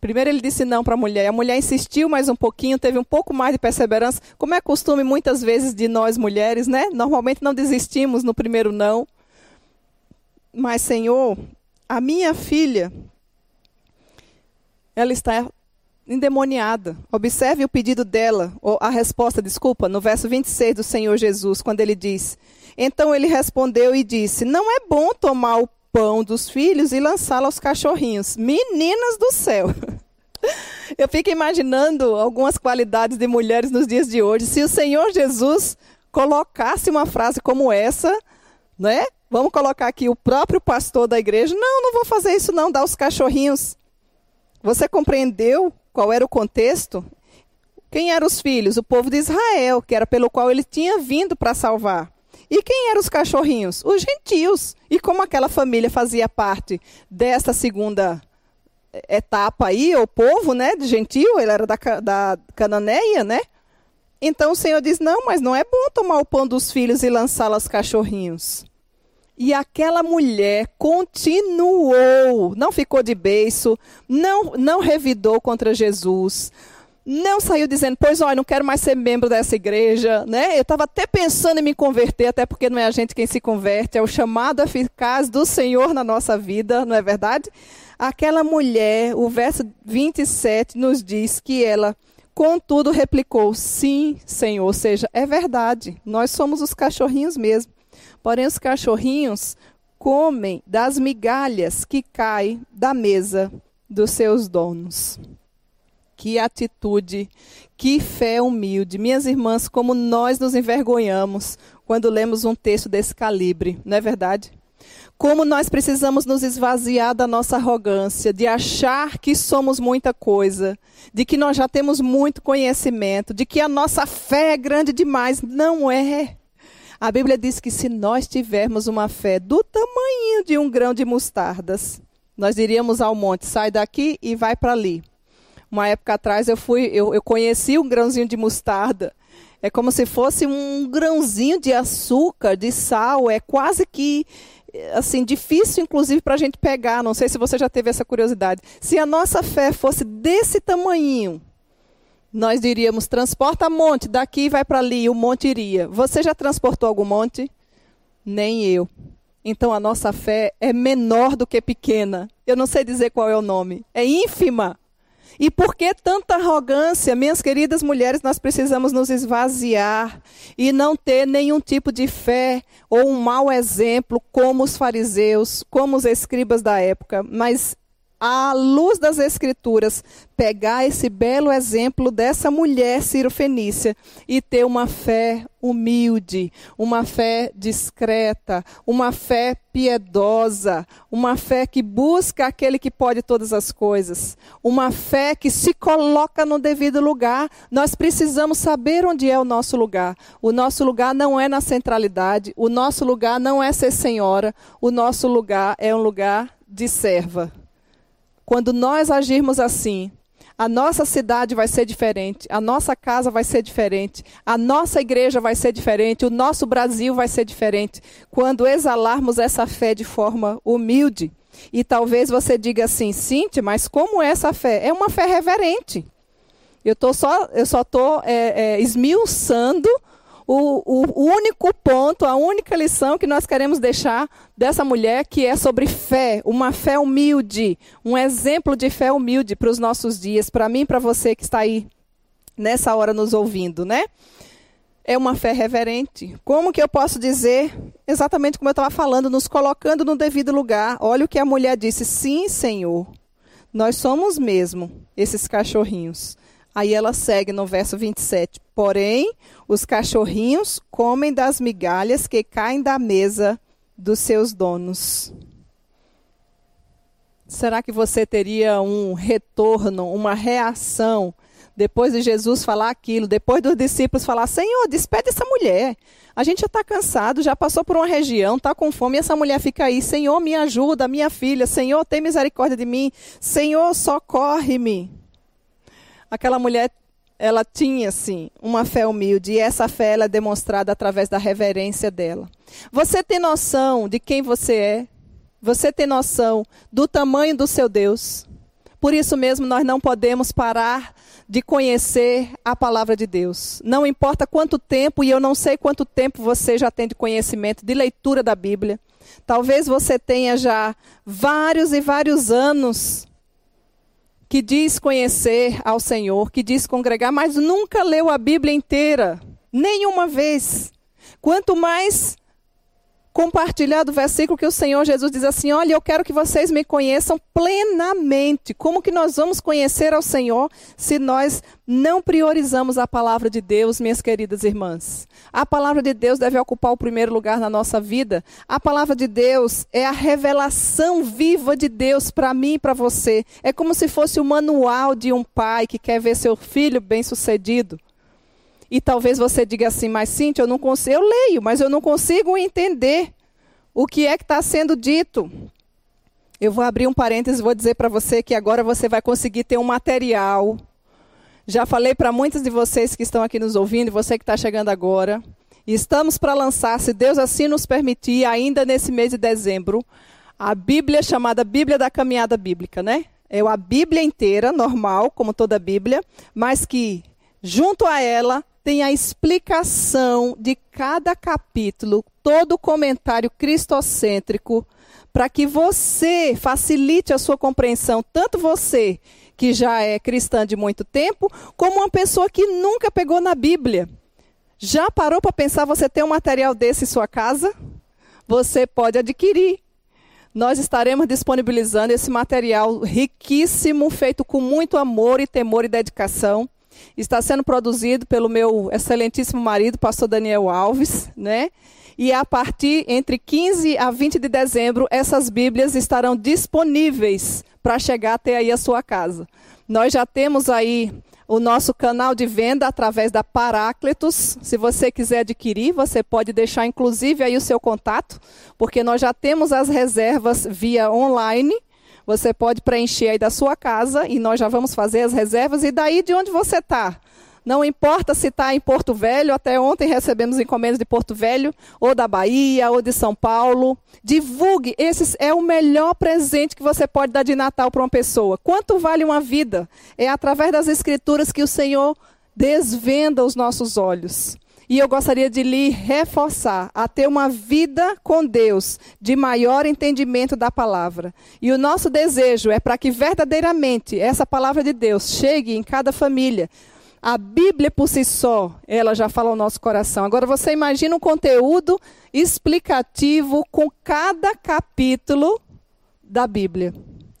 S1: Primeiro ele disse não para a mulher. A mulher insistiu mais um pouquinho, teve um pouco mais de perseverança. Como é costume muitas vezes de nós mulheres, né? Normalmente não desistimos no primeiro não. Mas, Senhor, a minha filha, ela está endemoniada. Observe o pedido dela, ou a resposta, desculpa, no verso 26 do Senhor Jesus, quando ele diz: Então ele respondeu e disse: Não é bom tomar o pão dos filhos e lançá-lo aos cachorrinhos. Meninas do céu! Eu fico imaginando algumas qualidades de mulheres nos dias de hoje. Se o Senhor Jesus colocasse uma frase como essa, né? Vamos colocar aqui o próprio pastor da igreja. Não, não vou fazer isso não, dar os cachorrinhos. Você compreendeu qual era o contexto? Quem eram os filhos? O povo de Israel, que era pelo qual ele tinha vindo para salvar. E quem eram os cachorrinhos? Os gentios. E como aquela família fazia parte desta segunda etapa aí, o povo, né, de gentio, ele era da, da Cananeia, né? Então o Senhor diz: Não, mas não é bom tomar o pão dos filhos e lançá-lo aos cachorrinhos. E aquela mulher continuou, não ficou de beiço, não, não revidou contra Jesus, não saiu dizendo, pois olha, não quero mais ser membro dessa igreja, né? Eu estava até pensando em me converter, até porque não é a gente quem se converte, é o chamado eficaz do Senhor na nossa vida, não é verdade? Aquela mulher, o verso 27 nos diz que ela, contudo, replicou: Sim, Senhor, ou seja, é verdade, nós somos os cachorrinhos mesmo. Porém, os cachorrinhos comem das migalhas que caem da mesa dos seus donos. Que atitude, que fé humilde. Minhas irmãs, como nós nos envergonhamos quando lemos um texto desse calibre, não é verdade? Como nós precisamos nos esvaziar da nossa arrogância, de achar que somos muita coisa, de que nós já temos muito conhecimento, de que a nossa fé é grande demais. Não é. A Bíblia diz que se nós tivermos uma fé do tamanho de um grão de mostardas, nós diríamos ao monte: sai daqui e vai para ali. Uma época atrás eu fui, eu, eu conheci um grãozinho de mostarda. É como se fosse um grãozinho de açúcar, de sal. É quase que assim difícil, inclusive, para a gente pegar. Não sei se você já teve essa curiosidade. Se a nossa fé fosse desse tamanho, nós diríamos: transporta monte, daqui vai para ali, o monte iria. Você já transportou algum monte? Nem eu. Então a nossa fé é menor do que pequena. Eu não sei dizer qual é o nome. É ínfima. E por que tanta arrogância? Minhas queridas mulheres, nós precisamos nos esvaziar e não ter nenhum tipo de fé ou um mau exemplo como os fariseus, como os escribas da época, mas à luz das Escrituras, pegar esse belo exemplo dessa mulher Ciro-Fenícia e ter uma fé humilde, uma fé discreta, uma fé piedosa, uma fé que busca aquele que pode todas as coisas, uma fé que se coloca no devido lugar. Nós precisamos saber onde é o nosso lugar. O nosso lugar não é na centralidade, o nosso lugar não é ser senhora, o nosso lugar é um lugar de serva. Quando nós agirmos assim, a nossa cidade vai ser diferente, a nossa casa vai ser diferente, a nossa igreja vai ser diferente, o nosso Brasil vai ser diferente, quando exalarmos essa fé de forma humilde. E talvez você diga assim, Cintia, mas como é essa fé? É uma fé reverente. Eu, tô só, eu só estou é, é, esmiuçando o, o, único ponto, a única lição que nós queremos deixar dessa mulher, que é sobre fé, uma fé humilde, um exemplo de fé humilde para os nossos dias, para mim e para você que está aí nessa hora nos ouvindo, né? É uma fé reverente. Como que eu posso dizer, exatamente como eu estava falando, nos colocando no devido lugar? Olha o que a mulher disse: Sim, Senhor, nós somos mesmo esses cachorrinhos. Aí ela segue no verso 27. Porém, os cachorrinhos comem das migalhas que caem da mesa dos seus donos. Será que você teria um retorno, uma reação, depois de Jesus falar aquilo, depois dos discípulos falar: Senhor, despede essa mulher. A gente já está cansado, já passou por uma região, está com fome, e essa mulher fica aí: Senhor, me ajuda, minha filha. Senhor, tem misericórdia de mim. Senhor, socorre-me aquela mulher ela tinha sim uma fé humilde e essa fé ela é demonstrada através da reverência dela. Você tem noção de quem você é? Você tem noção do tamanho do seu Deus? Por isso mesmo nós não podemos parar de conhecer a palavra de Deus. Não importa quanto tempo e eu não sei quanto tempo você já tem de conhecimento de leitura da Bíblia. Talvez você tenha já vários e vários anos que diz conhecer ao Senhor, que diz congregar, mas nunca leu a Bíblia inteira, nenhuma vez. Quanto mais compartilhar do versículo que o Senhor Jesus diz assim: Olha, eu quero que vocês me conheçam plenamente. Como que nós vamos conhecer ao Senhor se nós não priorizamos a palavra de Deus, minhas queridas irmãs? A palavra de Deus deve ocupar o primeiro lugar na nossa vida. A palavra de Deus é a revelação viva de Deus para mim e para você. É como se fosse o manual de um pai que quer ver seu filho bem-sucedido. E talvez você diga assim, mas Cintia, eu não consigo, eu leio, mas eu não consigo entender o que é que está sendo dito. Eu vou abrir um parênteses e vou dizer para você que agora você vai conseguir ter um material. Já falei para muitos de vocês que estão aqui nos ouvindo, e você que está chegando agora. Estamos para lançar, se Deus assim nos permitir, ainda nesse mês de dezembro, a Bíblia chamada Bíblia da Caminhada Bíblica, né? É a Bíblia inteira, normal, como toda Bíblia, mas que junto a ela tem a explicação de cada capítulo, todo o comentário cristocêntrico, para que você facilite a sua compreensão, tanto você que já é cristã de muito tempo, como uma pessoa que nunca pegou na Bíblia. Já parou para pensar você ter um material desse em sua casa? Você pode adquirir. Nós estaremos disponibilizando esse material riquíssimo, feito com muito amor e temor e dedicação Está sendo produzido pelo meu excelentíssimo marido, pastor Daniel Alves, né? E a partir entre 15 a 20 de dezembro, essas Bíblias estarão disponíveis para chegar até aí a sua casa. Nós já temos aí o nosso canal de venda através da Paráclitos. Se você quiser adquirir, você pode deixar inclusive aí o seu contato, porque nós já temos as reservas via online você pode preencher aí da sua casa e nós já vamos fazer as reservas. E daí de onde você está? Não importa se está em Porto Velho, até ontem recebemos encomendas de Porto Velho, ou da Bahia, ou de São Paulo. Divulgue, esse é o melhor presente que você pode dar de Natal para uma pessoa. Quanto vale uma vida? É através das Escrituras que o Senhor desvenda os nossos olhos. E eu gostaria de lhe reforçar a ter uma vida com Deus de maior entendimento da palavra. E o nosso desejo é para que verdadeiramente essa palavra de Deus chegue em cada família. A Bíblia por si só, ela já fala ao nosso coração. Agora você imagina um conteúdo explicativo com cada capítulo da Bíblia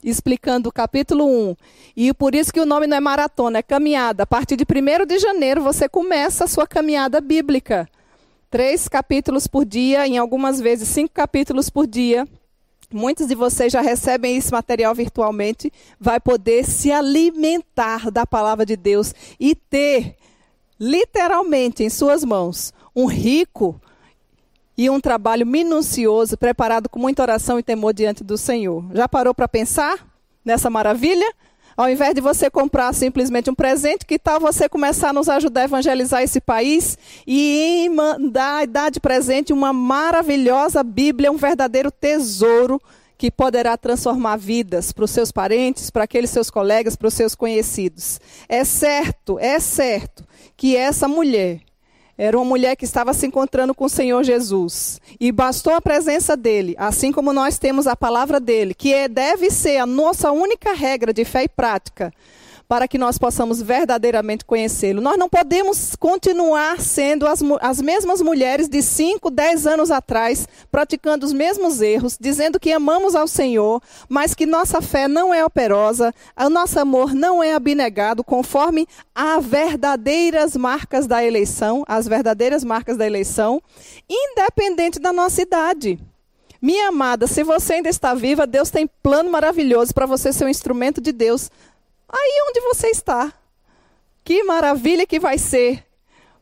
S1: explicando o capítulo 1. E por isso que o nome não é maratona, é caminhada. A partir de 1 de janeiro você começa a sua caminhada bíblica. Três capítulos por dia, em algumas vezes cinco capítulos por dia. Muitos de vocês já recebem esse material virtualmente. Vai poder se alimentar da palavra de Deus e ter, literalmente, em suas mãos, um rico e um trabalho minucioso, preparado com muita oração e temor diante do Senhor. Já parou para pensar nessa maravilha? Ao invés de você comprar simplesmente um presente, que tal você começar a nos ajudar a evangelizar esse país e mandar, dar de presente uma maravilhosa Bíblia, um verdadeiro tesouro que poderá transformar vidas para os seus parentes, para aqueles seus colegas, para os seus conhecidos. É certo, é certo que essa mulher era uma mulher que estava se encontrando com o Senhor Jesus. E bastou a presença dele, assim como nós temos a palavra dele, que é, deve ser a nossa única regra de fé e prática para que nós possamos verdadeiramente conhecê-lo. Nós não podemos continuar sendo as, as mesmas mulheres de 5, 10 anos atrás, praticando os mesmos erros, dizendo que amamos ao Senhor, mas que nossa fé não é operosa, o nosso amor não é abnegado, conforme as verdadeiras marcas da eleição, as verdadeiras marcas da eleição, independente da nossa idade. Minha amada, se você ainda está viva, Deus tem plano maravilhoso para você ser um instrumento de Deus aí onde você está. Que maravilha que vai ser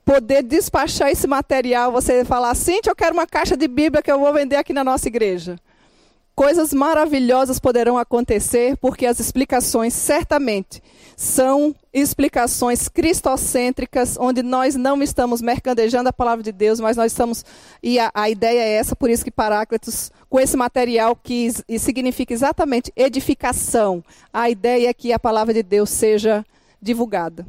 S1: poder despachar esse material, você falar assim, eu quero uma caixa de Bíblia que eu vou vender aqui na nossa igreja. Coisas maravilhosas poderão acontecer, porque as explicações certamente são explicações cristocêntricas, onde nós não estamos mercadejando a palavra de Deus, mas nós estamos. E a, a ideia é essa, por isso que Paráclitos, com esse material que significa exatamente edificação, a ideia é que a palavra de Deus seja divulgada.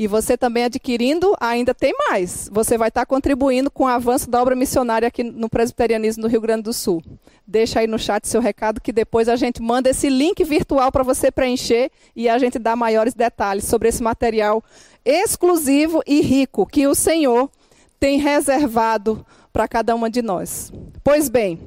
S1: E você também adquirindo, ainda tem mais. Você vai estar contribuindo com o avanço da obra missionária aqui no Presbiterianismo do Rio Grande do Sul. Deixa aí no chat seu recado que depois a gente manda esse link virtual para você preencher e a gente dá maiores detalhes sobre esse material exclusivo e rico que o Senhor tem reservado para cada uma de nós. Pois bem,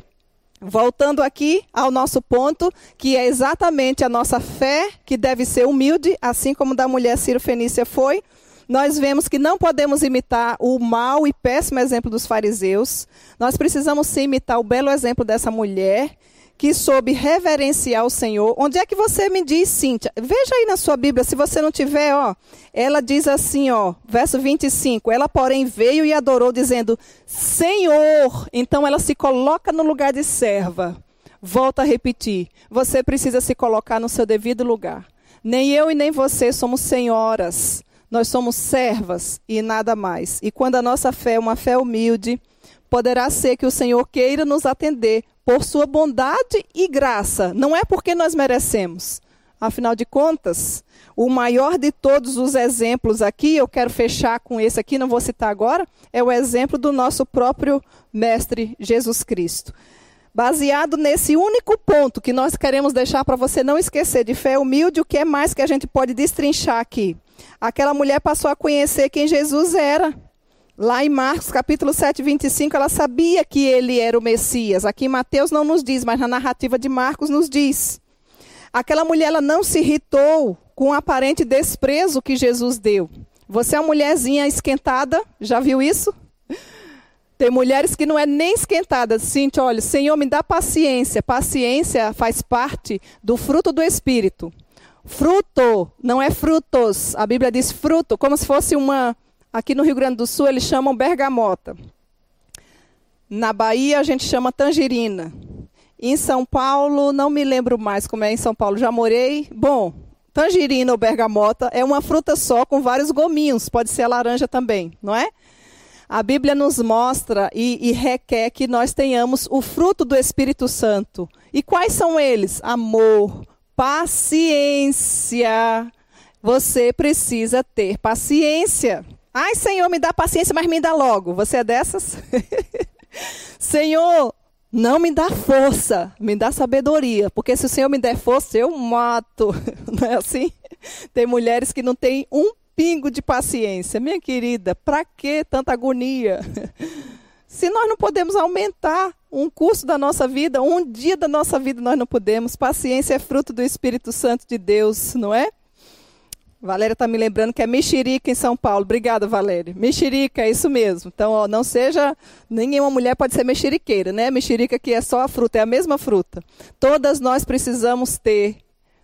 S1: voltando aqui ao nosso ponto, que é exatamente a nossa fé, que deve ser humilde, assim como da mulher Ciro Fenícia foi, nós vemos que não podemos imitar o mau e péssimo exemplo dos fariseus. Nós precisamos sim imitar o belo exemplo dessa mulher que soube reverenciar o Senhor. Onde é que você me diz, Cíntia? Veja aí na sua Bíblia, se você não tiver, ó. Ela diz assim, ó, verso 25. Ela, porém, veio e adorou, dizendo: Senhor. Então ela se coloca no lugar de serva. Volta a repetir. Você precisa se colocar no seu devido lugar. Nem eu e nem você somos senhoras. Nós somos servas e nada mais. E quando a nossa fé é uma fé humilde, poderá ser que o Senhor queira nos atender por sua bondade e graça, não é porque nós merecemos. Afinal de contas, o maior de todos os exemplos aqui, eu quero fechar com esse aqui, não vou citar agora, é o exemplo do nosso próprio Mestre Jesus Cristo. Baseado nesse único ponto que nós queremos deixar para você não esquecer de fé humilde, o que é mais que a gente pode destrinchar aqui? Aquela mulher passou a conhecer quem Jesus era. Lá em Marcos capítulo 7, 25, ela sabia que ele era o Messias. Aqui em Mateus não nos diz, mas na narrativa de Marcos nos diz. Aquela mulher ela não se irritou com o aparente desprezo que Jesus deu. Você é uma mulherzinha esquentada, já viu isso? Tem mulheres que não é nem esquentada. Cintia, olha, Senhor, me dá paciência. Paciência faz parte do fruto do Espírito. Fruto, não é frutos. A Bíblia diz fruto, como se fosse uma Aqui no Rio Grande do Sul eles chamam bergamota. Na Bahia a gente chama tangerina. Em São Paulo, não me lembro mais como é em São Paulo, já morei. Bom, tangerina ou bergamota é uma fruta só com vários gominhos, pode ser a laranja também, não é? A Bíblia nos mostra e, e, requer que nós tenhamos o fruto do Espírito Santo. E quais são eles? Amor, paciência. Você precisa ter paciência. Ai, Senhor, me dá paciência, mas me dá logo. Você é dessas? Senhor, não me dá força, me dá sabedoria, porque se o Senhor me der força, eu mato. Não é assim? Tem mulheres que não têm um pingo de paciência. Minha querida, para que tanta agonia? Se nós não podemos aumentar um curso da nossa vida, um dia da nossa vida nós não podemos. Paciência é fruto do Espírito Santo de Deus, não é? Valéria está me lembrando que é mexerica em São Paulo. Obrigada, Valéria. Mexerica, é isso mesmo. Então, ó, não seja. Nenhuma mulher pode ser mexeriqueira, né? Mexerica que é só a fruta, é a mesma fruta. Todas nós precisamos ter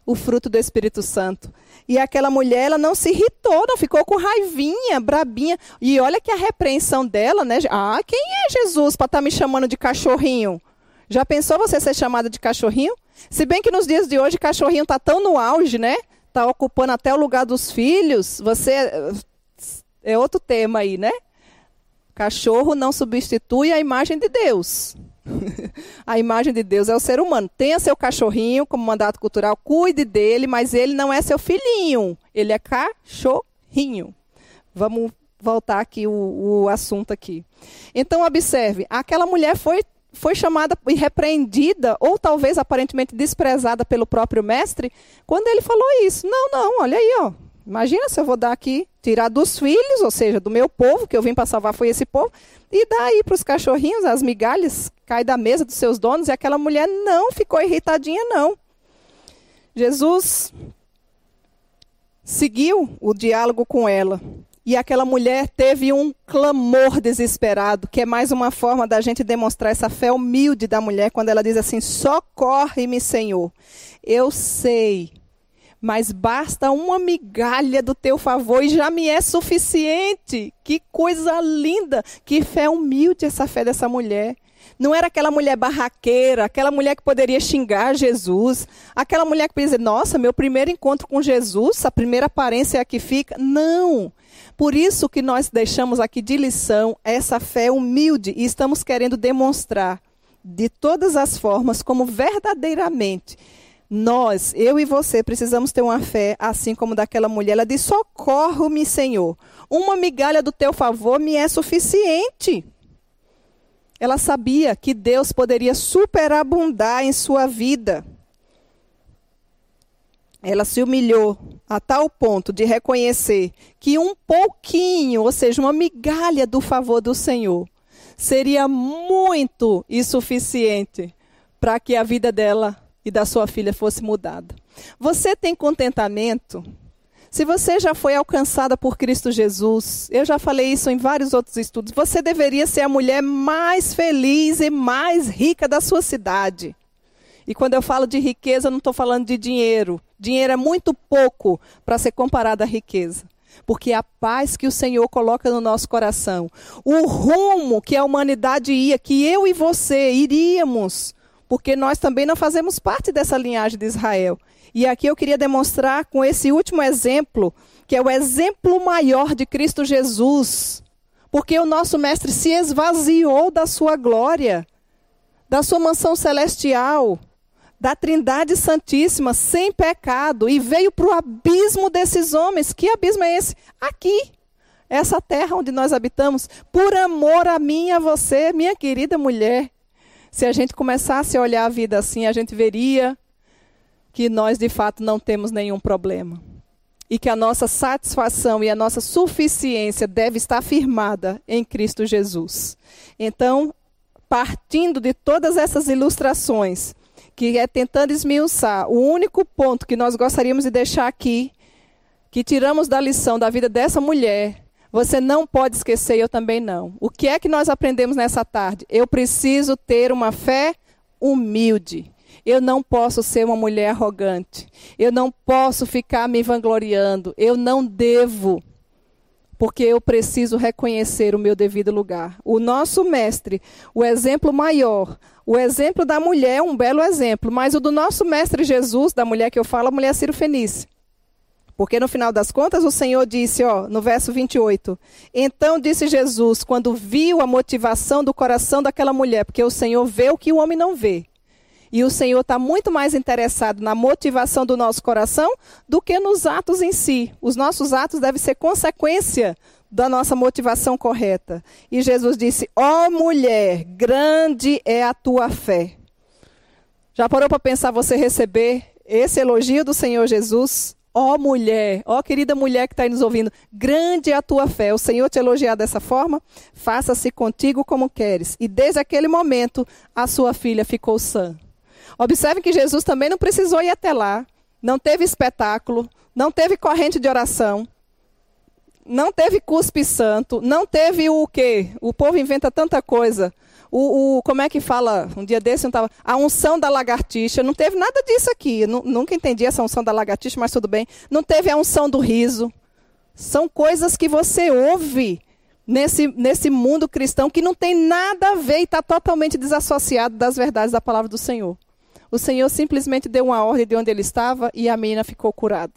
S1: o fruto do Espírito Santo. E aquela mulher, ela não se irritou, não ficou com raivinha, brabinha. E olha que a repreensão dela, né? Ah, quem é Jesus para estar tá me chamando de cachorrinho? Já pensou você ser chamada de cachorrinho? Se bem que nos dias de hoje, cachorrinho está tão no auge, né? Está ocupando até o lugar dos filhos, você. É outro tema aí, né? Cachorro não substitui a imagem de Deus. a imagem de Deus é o ser humano. Tenha seu cachorrinho como mandato cultural, cuide dele, mas ele não é seu filhinho. Ele é cachorrinho. Vamos voltar aqui o, o assunto aqui. Então observe, aquela mulher foi foi chamada e repreendida, ou talvez aparentemente desprezada pelo próprio mestre, quando ele falou isso. Não, não, olha aí, ó. Imagina se eu vou dar aqui, tirar dos filhos, ou seja, do meu povo, que eu vim para salvar foi esse povo, e dar aí para os cachorrinhos, as migalhas, cai da mesa dos seus donos, e aquela mulher não ficou irritadinha, não. Jesus seguiu o diálogo com ela. E aquela mulher teve um clamor desesperado, que é mais uma forma da gente demonstrar essa fé humilde da mulher, quando ela diz assim: socorre-me, Senhor. Eu sei, mas basta uma migalha do teu favor e já me é suficiente. Que coisa linda, que fé humilde essa fé dessa mulher. Não era aquela mulher barraqueira, aquela mulher que poderia xingar Jesus, aquela mulher que poderia dizer, nossa, meu primeiro encontro com Jesus, a primeira aparência é a que fica. Não. Por isso que nós deixamos aqui de lição essa fé humilde e estamos querendo demonstrar de todas as formas como verdadeiramente nós, eu e você, precisamos ter uma fé assim como daquela mulher. Ela diz: Socorro-me, Senhor. Uma migalha do teu favor me é suficiente. Ela sabia que Deus poderia superabundar em sua vida. Ela se humilhou a tal ponto de reconhecer que um pouquinho, ou seja, uma migalha do favor do Senhor, seria muito insuficiente para que a vida dela e da sua filha fosse mudada. Você tem contentamento? Se você já foi alcançada por Cristo Jesus, eu já falei isso em vários outros estudos, você deveria ser a mulher mais feliz e mais rica da sua cidade. E quando eu falo de riqueza, não estou falando de dinheiro. Dinheiro é muito pouco para ser comparado à riqueza. Porque a paz que o Senhor coloca no nosso coração, o rumo que a humanidade ia, que eu e você iríamos, porque nós também não fazemos parte dessa linhagem de Israel. E aqui eu queria demonstrar com esse último exemplo, que é o exemplo maior de Cristo Jesus. Porque o nosso mestre se esvaziou da sua glória, da sua mansão celestial, da Trindade Santíssima, sem pecado, e veio para o abismo desses homens. Que abismo é esse? Aqui, essa terra onde nós habitamos, por amor a mim e a você, minha querida mulher. Se a gente começasse a olhar a vida assim, a gente veria que nós de fato não temos nenhum problema. E que a nossa satisfação e a nossa suficiência deve estar firmada em Cristo Jesus. Então, partindo de todas essas ilustrações, que é tentando esmiuçar, o único ponto que nós gostaríamos de deixar aqui, que tiramos da lição da vida dessa mulher, você não pode esquecer, eu também não. O que é que nós aprendemos nessa tarde? Eu preciso ter uma fé humilde. Eu não posso ser uma mulher arrogante. Eu não posso ficar me vangloriando. Eu não devo. Porque eu preciso reconhecer o meu devido lugar. O nosso mestre, o exemplo maior, o exemplo da mulher é um belo exemplo, mas o do nosso mestre Jesus, da mulher que eu falo, a mulher Ciro Fenice. Porque no final das contas o Senhor disse, ó, no verso 28, então disse Jesus, quando viu a motivação do coração daquela mulher, porque o Senhor vê o que o homem não vê. E o Senhor está muito mais interessado na motivação do nosso coração do que nos atos em si. Os nossos atos devem ser consequência da nossa motivação correta. E Jesus disse: Ó oh, mulher, grande é a tua fé. Já parou para pensar você receber esse elogio do Senhor Jesus? Ó oh, mulher, ó oh, querida mulher que está aí nos ouvindo, grande é a tua fé. O Senhor te elogiar dessa forma, faça-se contigo como queres. E desde aquele momento, a sua filha ficou sã. Observe que Jesus também não precisou ir até lá, não teve espetáculo, não teve corrente de oração, não teve cuspe santo, não teve o quê? O povo inventa tanta coisa o, o, como é que fala? Um dia desse eu estava. A unção da lagartixa. Não teve nada disso aqui. nunca entendi essa unção da lagartixa, mas tudo bem. Não teve a unção do riso. São coisas que você ouve nesse, nesse mundo cristão que não tem nada a ver e está totalmente desassociado das verdades da palavra do Senhor. O Senhor simplesmente deu uma ordem de onde ele estava e a menina ficou curada.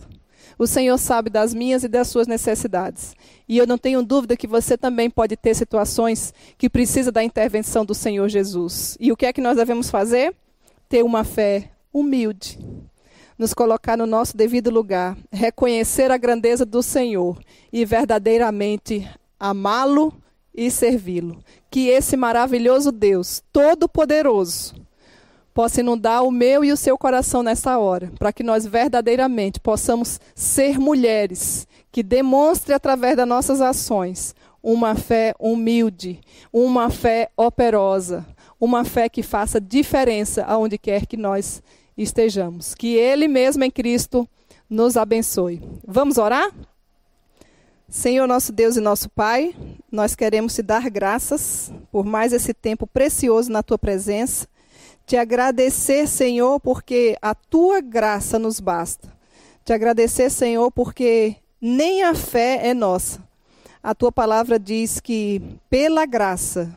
S1: O Senhor sabe das minhas e das suas necessidades. E eu não tenho dúvida que você também pode ter situações que precisa da intervenção do Senhor Jesus. E o que é que nós devemos fazer? Ter uma fé humilde. Nos colocar no nosso devido lugar, reconhecer a grandeza do Senhor e verdadeiramente amá-lo e servi-lo. Que esse maravilhoso Deus, todo-poderoso, possa inundar o meu e o seu coração nessa hora, para que nós verdadeiramente possamos ser mulheres que demonstrem através das nossas ações uma fé humilde, uma fé operosa, uma fé que faça diferença aonde quer que nós estejamos. Que Ele mesmo em Cristo nos abençoe. Vamos orar? Senhor nosso Deus e nosso Pai, nós queremos te dar graças por mais esse tempo precioso na tua presença te agradecer, Senhor, porque a tua graça nos basta. Te agradecer, Senhor, porque nem a fé é nossa. A tua palavra diz que pela graça,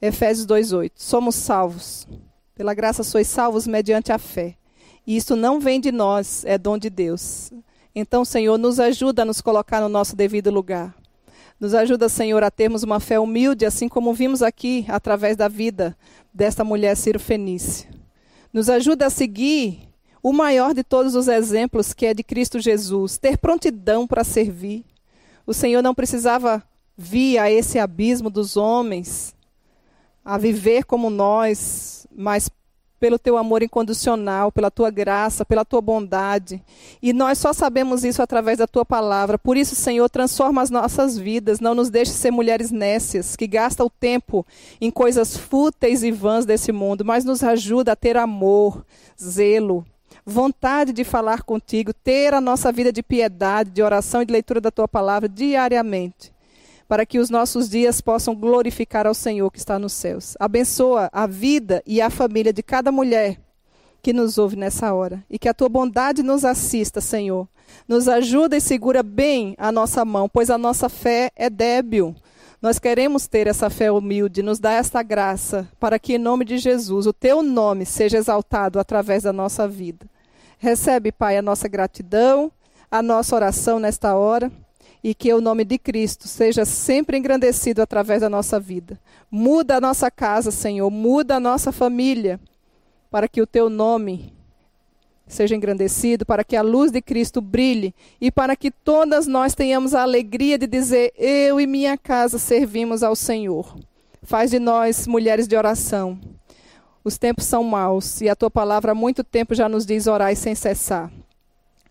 S1: Efésios 2:8, somos salvos. Pela graça sois salvos mediante a fé. E isso não vem de nós, é dom de Deus. Então, Senhor, nos ajuda a nos colocar no nosso devido lugar. Nos ajuda, Senhor, a termos uma fé humilde, assim como vimos aqui através da vida desta mulher Ciro Fenícia. Nos ajuda a seguir o maior de todos os exemplos, que é de Cristo Jesus, ter prontidão para servir. O Senhor não precisava vir a esse abismo dos homens, a viver como nós, mas pelo teu amor incondicional, pela tua graça, pela tua bondade. E nós só sabemos isso através da tua palavra. Por isso, Senhor, transforma as nossas vidas. Não nos deixe ser mulheres nécias, que gastam o tempo em coisas fúteis e vãs desse mundo, mas nos ajuda a ter amor, zelo, vontade de falar contigo, ter a nossa vida de piedade, de oração e de leitura da tua palavra diariamente para que os nossos dias possam glorificar ao Senhor que está nos céus. Abençoa a vida e a família de cada mulher que nos ouve nessa hora. E que a tua bondade nos assista, Senhor. Nos ajuda e segura bem a nossa mão, pois a nossa fé é débil. Nós queremos ter essa fé humilde, nos dá esta graça, para que, em nome de Jesus, o teu nome seja exaltado através da nossa vida. Recebe, Pai, a nossa gratidão, a nossa oração nesta hora e que o nome de Cristo seja sempre engrandecido através da nossa vida. Muda a nossa casa, Senhor, muda a nossa família, para que o teu nome seja engrandecido, para que a luz de Cristo brilhe e para que todas nós tenhamos a alegria de dizer: Eu e minha casa servimos ao Senhor. Faz de nós mulheres de oração. Os tempos são maus e a tua palavra há muito tempo já nos diz orar sem cessar.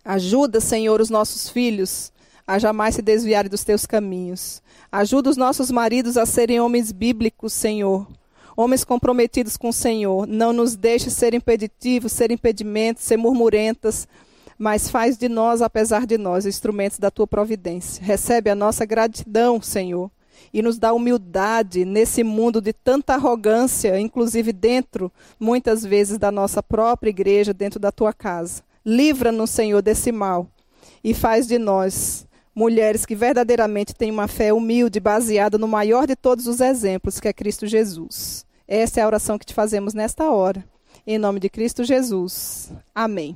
S1: Ajuda, Senhor, os nossos filhos a jamais se desviarem dos teus caminhos. Ajuda os nossos maridos a serem homens bíblicos, Senhor. Homens comprometidos com o Senhor. Não nos deixe ser impeditivos, ser impedimentos, ser murmurentas, mas faz de nós, apesar de nós, instrumentos da tua providência. Recebe a nossa gratidão, Senhor, e nos dá humildade nesse mundo de tanta arrogância, inclusive dentro, muitas vezes, da nossa própria igreja, dentro da tua casa. Livra-nos, Senhor, desse mal e faz de nós mulheres que verdadeiramente têm uma fé humilde, baseada no maior de todos os exemplos, que é Cristo Jesus. Essa é a oração que te fazemos nesta hora. Em nome de Cristo Jesus. Amém.